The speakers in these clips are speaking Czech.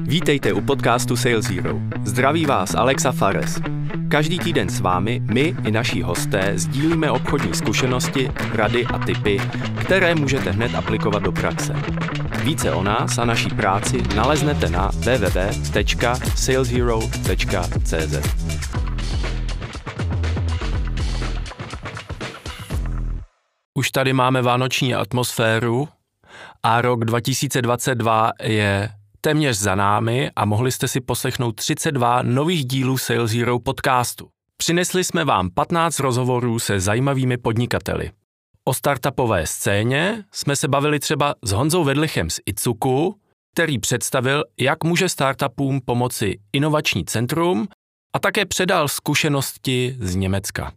Vítejte u podcastu Sales Hero. Zdraví vás Alexa Fares. Každý týden s vámi my i naši hosté sdílíme obchodní zkušenosti, rady a tipy, které můžete hned aplikovat do praxe. Více o nás a naší práci naleznete na www.saleshero.cz. Už tady máme vánoční atmosféru a rok 2022 je téměř za námi a mohli jste si poslechnout 32 nových dílů Sales Hero podcastu. Přinesli jsme vám 15 rozhovorů se zajímavými podnikateli. O startupové scéně jsme se bavili třeba s Honzou Vedlichem z Itsuku, který představil, jak může startupům pomoci inovační centrum a také předal zkušenosti z Německa.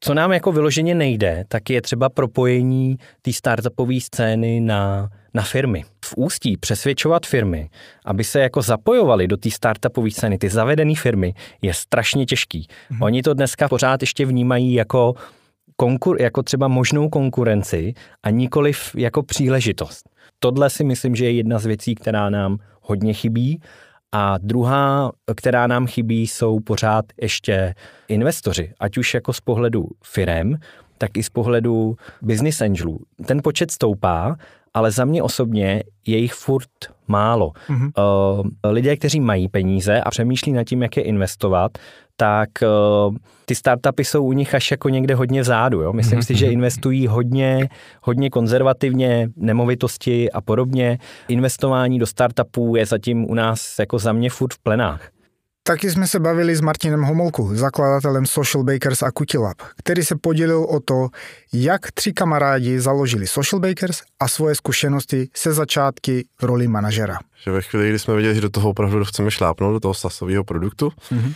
Co nám jako vyloženě nejde, tak je třeba propojení té startupové scény na, na firmy. V ústí přesvědčovat firmy, aby se jako zapojovali do té startupové scény, ty zavedené firmy, je strašně těžký. Mm-hmm. Oni to dneska pořád ještě vnímají jako konkur, jako třeba možnou konkurenci a nikoliv jako příležitost. Tohle si myslím, že je jedna z věcí, která nám hodně chybí a druhá, která nám chybí, jsou pořád ještě investoři, ať už jako z pohledu firem, tak i z pohledu business angelů. Ten počet stoupá, ale za mě osobně je jich furt málo. Mm-hmm. Uh, lidé, kteří mají peníze a přemýšlí nad tím, jak je investovat, tak uh, ty startupy jsou u nich až jako někde hodně vzadu. Jo? Myslím mm-hmm. si, že investují hodně, hodně konzervativně, nemovitosti a podobně. Investování do startupů je zatím u nás jako za mě furt v plenách. Taky jsme se bavili s Martinem Homolku, zakladatelem Social Bakers a Cutilab, který se podělil o to, jak tři kamarádi založili Social Bakers a svoje zkušenosti se začátky roli manažera. Že ve chvíli, kdy jsme viděli, že do toho opravdu chceme šlápnout, do toho sasového produktu, mm-hmm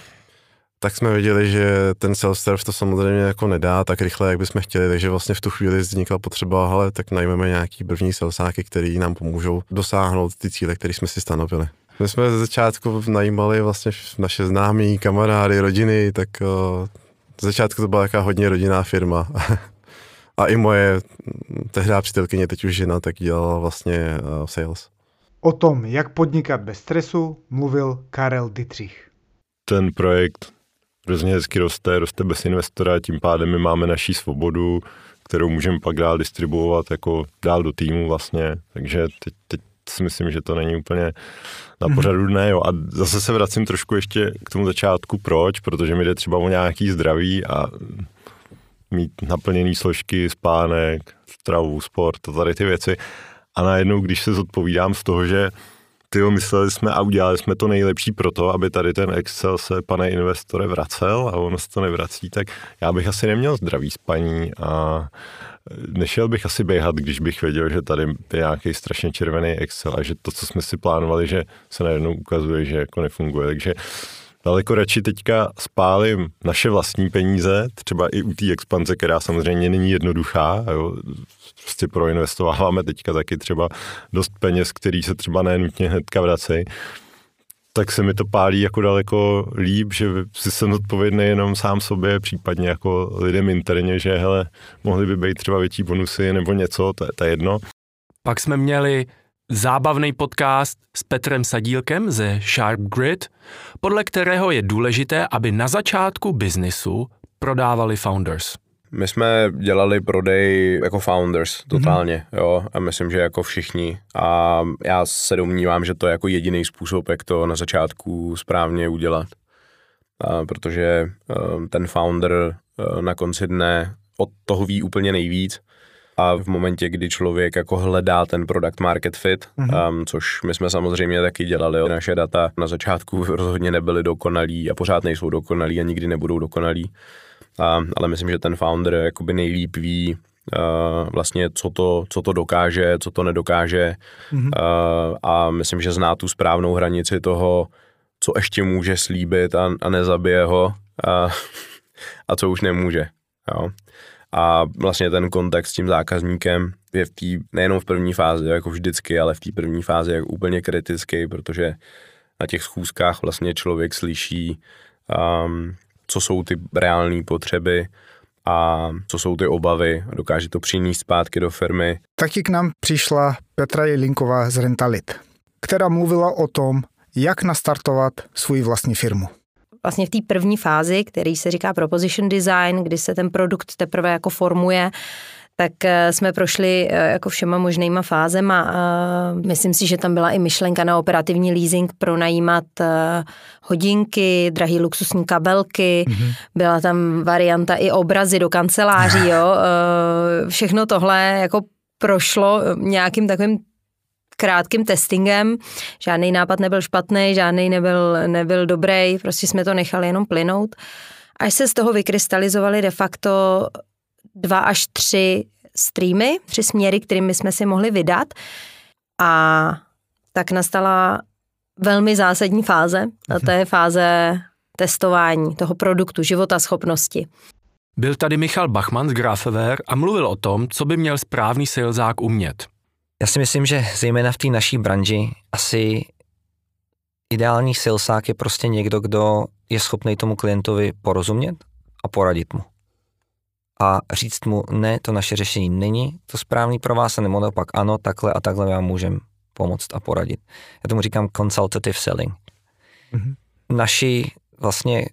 tak jsme věděli, že ten self-serve to samozřejmě jako nedá tak rychle, jak bychom chtěli, takže vlastně v tu chvíli vznikla potřeba, ale tak najmeme nějaký první salesáky, který nám pomůžou dosáhnout ty cíle, které jsme si stanovili. My jsme ze začátku najímali vlastně naše známí, kamarády, rodiny, tak uh, z začátku to byla taková hodně rodinná firma. A i moje tehdy přítelkyně, teď už žena, tak dělala vlastně uh, sales. O tom, jak podnikat bez stresu, mluvil Karel Dietrich. Ten projekt hrozně hezky roste, roste bez investora, tím pádem my máme naší svobodu, kterou můžeme pak dál distribuovat jako dál do týmu vlastně, takže teď, teď si myslím, že to není úplně na pořadu dne, jo. A zase se vracím trošku ještě k tomu začátku, proč, protože mi jde třeba o nějaký zdraví a mít naplněný složky, spánek, stravu, sport a tady ty věci. A najednou, když se zodpovídám z toho, že tyjo, mysleli jsme a udělali jsme to nejlepší pro to, aby tady ten Excel se, pane investore, vracel a ono se to nevrací, tak já bych asi neměl zdravý spaní a nešel bych asi běhat, když bych věděl, že tady je nějaký strašně červený Excel a že to, co jsme si plánovali, že se najednou ukazuje, že jako nefunguje. Takže daleko radši teďka spálím naše vlastní peníze, třeba i u té expanze, která samozřejmě není jednoduchá. Jo. Prostě proinvestováváme teďka taky třeba dost peněz, který se třeba nenutně hnedka vracejí tak se mi to pálí jako daleko líp, že si jsem odpovědný jenom sám sobě, případně jako lidem interně, že hele, mohly by být třeba větší bonusy nebo něco, to je, to je jedno. Pak jsme měli zábavný podcast s Petrem Sadílkem ze Sharp Grid, podle kterého je důležité, aby na začátku biznisu prodávali founders. My jsme dělali prodej jako founders totálně, mm-hmm. jo, a myslím, že jako všichni. A já se domnívám, že to je jako jediný způsob, jak to na začátku správně udělat. A protože um, ten founder uh, na konci dne od toho ví úplně nejvíc a v momentě, kdy člověk jako hledá ten product market fit, mm-hmm. um, což my jsme samozřejmě taky dělali, naše data na začátku rozhodně nebyly dokonalí a pořád nejsou dokonalí a nikdy nebudou dokonalí, a, ale myslím, že ten founder jakoby nejlíp ví, Uh, vlastně co to, co to dokáže, co to nedokáže mm-hmm. uh, a myslím, že zná tu správnou hranici toho, co ještě může slíbit a, a nezabije ho a, a co už nemůže. Jo. A vlastně ten kontakt s tím zákazníkem je v té, nejenom v první fázi, jako vždycky, ale v té první fázi je úplně kritický, protože na těch schůzkách vlastně člověk slyší um, co jsou ty reální potřeby a co jsou ty obavy, dokáže to přinést zpátky do firmy. Taky k nám přišla Petra Jelinková z Rentalit. která mluvila o tom, jak nastartovat svůj vlastní firmu vlastně v té první fázi, který se říká proposition design, kdy se ten produkt teprve jako formuje, tak eh, jsme prošli eh, jako všema možnýma fázema a myslím si, že tam byla i myšlenka na operativní leasing pronajímat eh, hodinky, drahý luxusní kabelky, mm-hmm. byla tam varianta i obrazy do kanceláří, jo. Všechno tohle jako prošlo nějakým takovým krátkým testingem. Žádný nápad nebyl špatný, žádný nebyl, nebyl dobrý, prostě jsme to nechali jenom plynout. Až se z toho vykrystalizovaly de facto dva až tři streamy, tři směry, kterými jsme si mohli vydat. A tak nastala velmi zásadní fáze, a to je fáze testování toho produktu, života schopnosti. Byl tady Michal Bachmann z Grafever a mluvil o tom, co by měl správný salesák umět. Já si myslím, že zejména v té naší branži asi ideální salesák je prostě někdo, kdo je schopný tomu klientovi porozumět a poradit mu. A říct mu, ne, to naše řešení není to správný pro vás, nebo naopak ano, takhle a takhle vám můžeme pomoct a poradit. Já tomu říkám consultative selling. Mm-hmm. Naši vlastně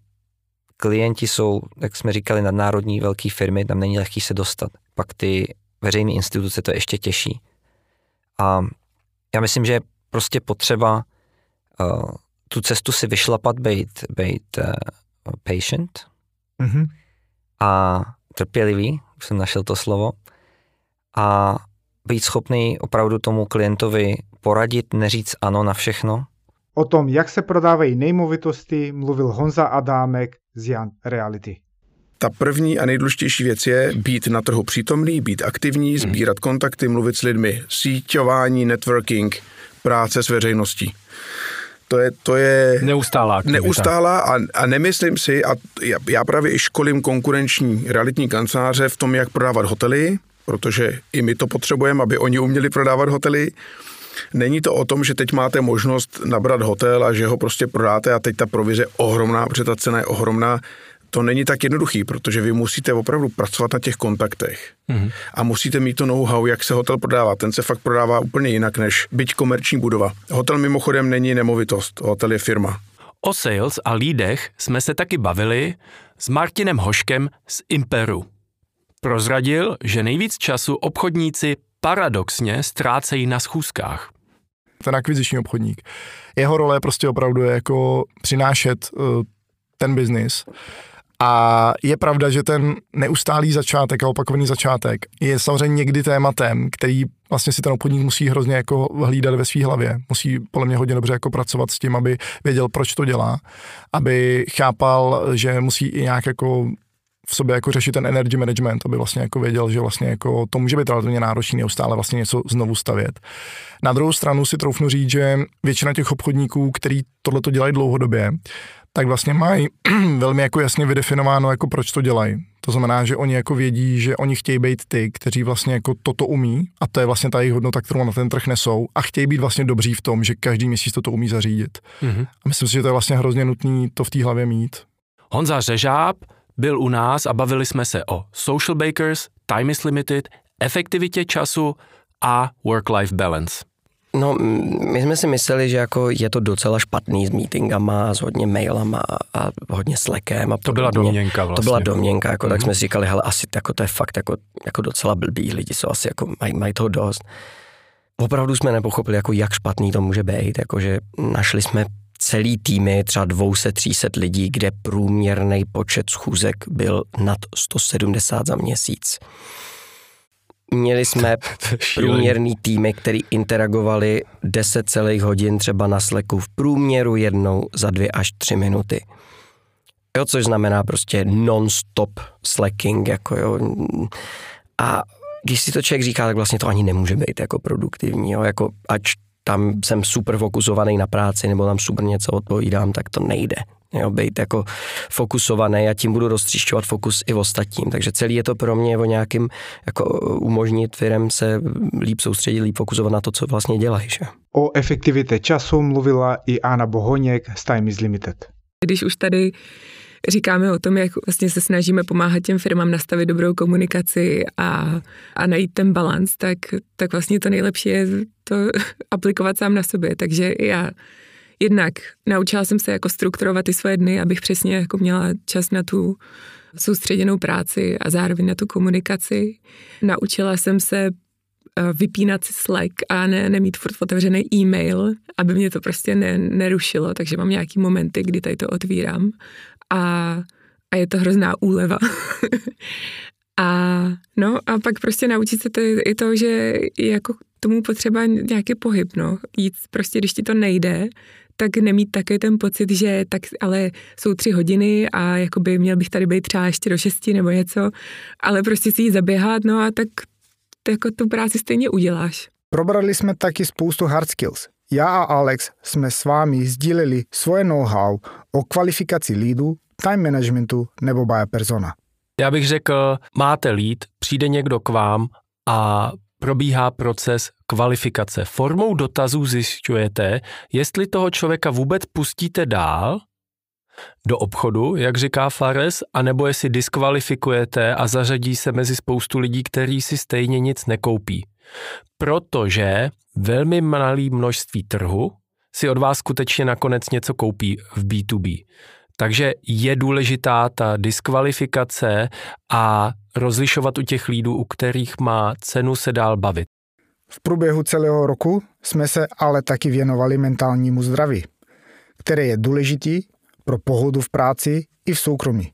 klienti jsou, jak jsme říkali, nadnárodní velké firmy, tam není lehký se dostat. Pak ty veřejné instituce to je ještě těžší. A já myslím, že je prostě potřeba uh, tu cestu si vyšlapat, být, být uh, patient mm-hmm. a trpělivý, už jsem našel to slovo, a být schopný opravdu tomu klientovi poradit, neříct ano na všechno. O tom, jak se prodávají nejmovitosti, mluvil Honza Adámek z Jan Reality. Ta první a nejdůležitější věc je být na trhu přítomný, být aktivní, hmm. sbírat kontakty, mluvit s lidmi, síťování, networking, práce s veřejností. To je, to je neustálá aktivita. Neustálá a, a nemyslím si, a já, já právě i školím konkurenční realitní kanceláře v tom, jak prodávat hotely, protože i my to potřebujeme, aby oni uměli prodávat hotely. Není to o tom, že teď máte možnost nabrat hotel a že ho prostě prodáte a teď ta provize je ohromná, protože ta cena je ohromná to není tak jednoduchý, protože vy musíte opravdu pracovat na těch kontaktech mm-hmm. a musíte mít to know-how, jak se hotel prodává. Ten se fakt prodává úplně jinak než byť komerční budova. Hotel mimochodem není nemovitost, hotel je firma. O sales a lídech jsme se taky bavili s Martinem Hoškem z Imperu. Prozradil, že nejvíc času obchodníci paradoxně ztrácejí na schůzkách. Ten akviziční obchodník. Jeho role prostě opravdu je jako přinášet uh, ten biznis a je pravda, že ten neustálý začátek a opakovaný začátek je samozřejmě někdy tématem, který vlastně si ten obchodník musí hrozně jako hlídat ve své hlavě. Musí podle mě hodně dobře jako pracovat s tím, aby věděl, proč to dělá, aby chápal, že musí i nějak jako v sobě jako řešit ten energy management, aby vlastně jako věděl, že vlastně jako to může být relativně náročný neustále vlastně něco znovu stavět. Na druhou stranu si troufnu říct, že většina těch obchodníků, který tohle to dělají dlouhodobě, tak vlastně mají velmi jako jasně vydefinováno, jako proč to dělají. To znamená, že oni jako vědí, že oni chtějí být ty, kteří vlastně jako toto umí a to je vlastně ta jejich hodnota, kterou na ten trh nesou a chtějí být vlastně dobří v tom, že každý měsíc toto umí zařídit. Mm-hmm. A myslím si, že to je vlastně hrozně nutný to v té hlavě mít. Honza Řežáb byl u nás a bavili jsme se o social bakers, time is limited, efektivitě času a work-life balance. No, my jsme si mysleli, že jako je to docela špatný s meetingama, s hodně mailama a hodně slackem. A to byla domněnka vlastně. To byla domněnka, jako, mm-hmm. tak mhm. jsme si říkali, hele, asi jako to je fakt jako, jako docela blbý, lidi jsou asi jako, mají, mají toho dost. Opravdu jsme nepochopili, jako jak špatný to může být, jakože našli jsme celý týmy, třeba 200-300 lidí, kde průměrný počet schůzek byl nad 170 za měsíc. Měli jsme průměrný týmy, který interagovali 10 celých hodin třeba na sleku v průměru jednou za dvě až tři minuty. Jo, což znamená prostě non-stop slacking, jako jo. A když si to člověk říká, tak vlastně to ani nemůže být jako produktivní, jo, jako ať tam jsem super fokusovaný na práci nebo tam super něco odpovídám, tak to nejde. Jo, být jako fokusovaný a tím budu roztříšťovat fokus i v ostatním. Takže celý je to pro mě o nějakým jako umožnit firm se líp soustředit, líp fokusovat na to, co vlastně dělají. Že? O efektivitě času mluvila i Anna Bohoněk z Time is Limited. Když už tady říkáme o tom, jak vlastně se snažíme pomáhat těm firmám nastavit dobrou komunikaci a, a najít ten balans, tak, tak vlastně to nejlepší je to aplikovat sám na sobě. Takže já jednak naučila jsem se jako strukturovat ty své dny, abych přesně jako měla čas na tu soustředěnou práci a zároveň na tu komunikaci. Naučila jsem se eh, vypínat si Slack a ne, nemít furt otevřený e-mail, aby mě to prostě ne, nerušilo, takže mám nějaký momenty, kdy tady to otvírám a, a je to hrozná úleva. a no a pak prostě naučit se to, i to, že jako tomu potřeba nějaký pohyb, no. Jít prostě, když ti to nejde, tak nemít taky ten pocit, že tak ale jsou tři hodiny a jakoby měl bych tady být třeba ještě do šesti nebo něco, ale prostě si ji zaběhat, no a tak jako tu práci stejně uděláš. Probrali jsme taky spoustu hard skills. Já a Alex jsme s vámi sdíleli svoje know-how o kvalifikaci lídu, time managementu nebo buyer persona. Já bych řekl, máte lead, přijde někdo k vám a probíhá proces kvalifikace. Formou dotazů zjišťujete, jestli toho člověka vůbec pustíte dál do obchodu, jak říká Fares, anebo jestli diskvalifikujete a zařadí se mezi spoustu lidí, kteří si stejně nic nekoupí. Protože velmi malé množství trhu si od vás skutečně nakonec něco koupí v B2B. Takže je důležitá ta diskvalifikace a rozlišovat u těch lídů, u kterých má cenu se dál bavit. V průběhu celého roku jsme se ale taky věnovali mentálnímu zdraví, které je důležitý pro pohodu v práci i v soukromí.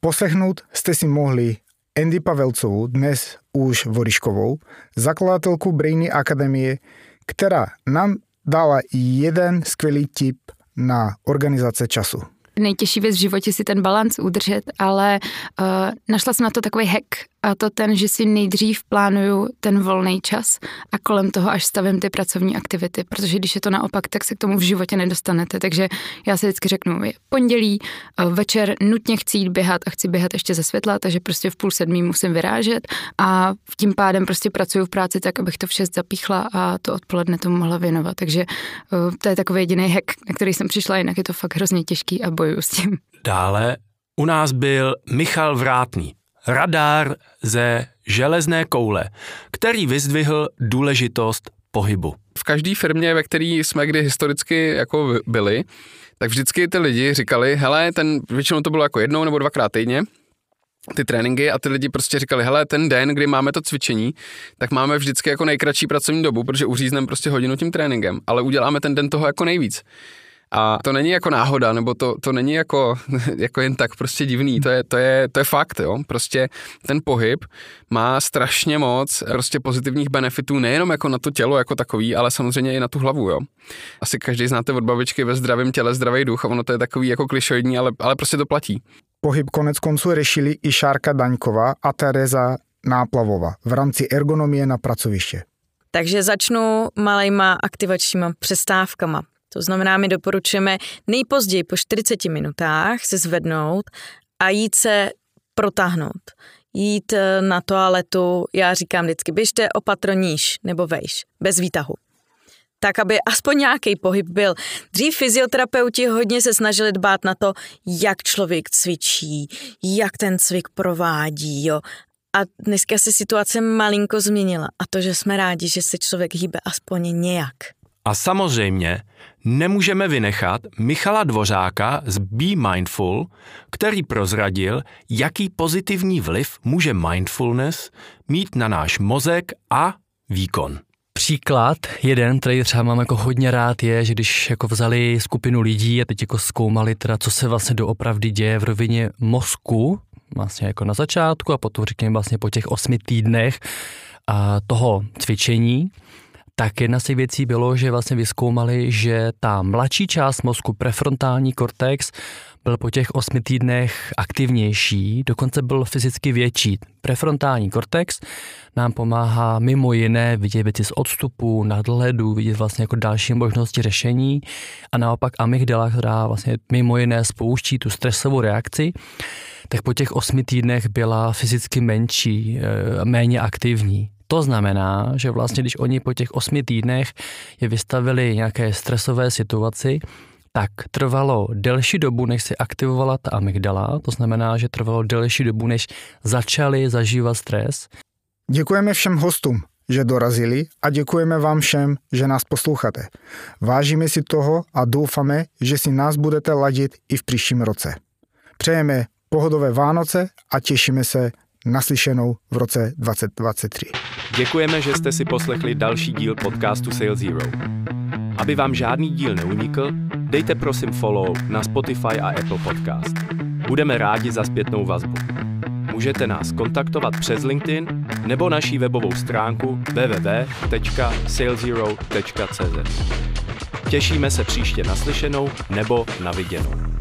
Poslechnout jste si mohli Andy Pavelcovou, dnes už Voriškovou, zakladatelku Brainy Akademie, která nám dala jeden skvělý tip na organizace času. Nejtěžší věc v životě si ten balans udržet, ale uh, našla jsem na to takový hack a to ten, že si nejdřív plánuju ten volný čas a kolem toho až stavím ty pracovní aktivity, protože když je to naopak, tak se k tomu v životě nedostanete. Takže já si vždycky řeknu, je pondělí, uh, večer nutně chci jít běhat a chci běhat ještě ze světla, takže prostě v půl sedmí musím vyrážet a tím pádem prostě pracuju v práci tak, abych to v šest zapíchla a to odpoledne tomu mohla věnovat. Takže uh, to je takový jediný hack, na který jsem přišla, jinak je to fakt hrozně těžký a bojuju s tím. Dále u nás byl Michal Vrátný, radár ze železné koule, který vyzdvihl důležitost pohybu. V každé firmě, ve které jsme kdy historicky jako byli, tak vždycky ty lidi říkali, hele, ten, většinou to bylo jako jednou nebo dvakrát týdně, ty tréninky a ty lidi prostě říkali, hele, ten den, kdy máme to cvičení, tak máme vždycky jako nejkratší pracovní dobu, protože uřízneme prostě hodinu tím tréninkem, ale uděláme ten den toho jako nejvíc. A to není jako náhoda, nebo to, to není jako, jako jen tak prostě divný, to je, to, je, to je fakt, jo. Prostě ten pohyb má strašně moc prostě pozitivních benefitů, nejenom jako na to tělo jako takový, ale samozřejmě i na tu hlavu, jo. Asi každý znáte od babičky ve zdravém těle zdravý duch a ono to je takový jako klišoidní, ale, ale prostě to platí. Pohyb konec konců řešili i Šárka Daňková a Tereza Náplavová v rámci ergonomie na pracoviště. Takže začnu malejma aktivačníma přestávkama. To znamená, my doporučujeme nejpozději po 40 minutách se zvednout a jít se protáhnout. Jít eh, na toaletu, já říkám vždycky, běžte opatro níž nebo vejš, bez výtahu tak aby aspoň nějaký pohyb byl. Dřív fyzioterapeuti hodně se snažili dbát na to, jak člověk cvičí, jak ten cvik provádí, jo. A dneska se situace malinko změnila a to, že jsme rádi, že se člověk hýbe aspoň nějak. A samozřejmě nemůžeme vynechat Michala Dvořáka z Be Mindful, který prozradil, jaký pozitivní vliv může mindfulness mít na náš mozek a výkon. Příklad, jeden, který třeba mám jako hodně rád, je, že když jako vzali skupinu lidí a teď jako zkoumali teda, co se vlastně doopravdy děje v rovině mozku, vlastně jako na začátku a potom řekněme vlastně po těch osmi týdnech a toho cvičení, tak jedna z těch věcí bylo, že vlastně vyskoumali, že ta mladší část mozku, prefrontální kortex, byl po těch osmi týdnech aktivnější, dokonce byl fyzicky větší. Prefrontální kortex nám pomáhá mimo jiné vidět věci z odstupu, nadhledu, vidět vlastně jako další možnosti řešení a naopak amygdala, která vlastně mimo jiné spouští tu stresovou reakci, tak po těch osmi týdnech byla fyzicky menší, eh, méně aktivní. To znamená, že vlastně, když oni po těch osmi týdnech je vystavili nějaké stresové situaci, tak trvalo delší dobu, než se aktivovala ta amygdala, to znamená, že trvalo delší dobu, než začali zažívat stres. Děkujeme všem hostům, že dorazili a děkujeme vám všem, že nás posloucháte. Vážíme si toho a doufáme, že si nás budete ladit i v příštím roce. Přejeme pohodové Vánoce a těšíme se naslyšenou v roce 2023. Děkujeme, že jste si poslechli další díl podcastu Sales Zero. Aby vám žádný díl neunikl, dejte prosím follow na Spotify a Apple Podcast. Budeme rádi za zpětnou vazbu. Můžete nás kontaktovat přes LinkedIn nebo naší webovou stránku www.salezero.cz. Těšíme se příště naslyšenou nebo na viděnou.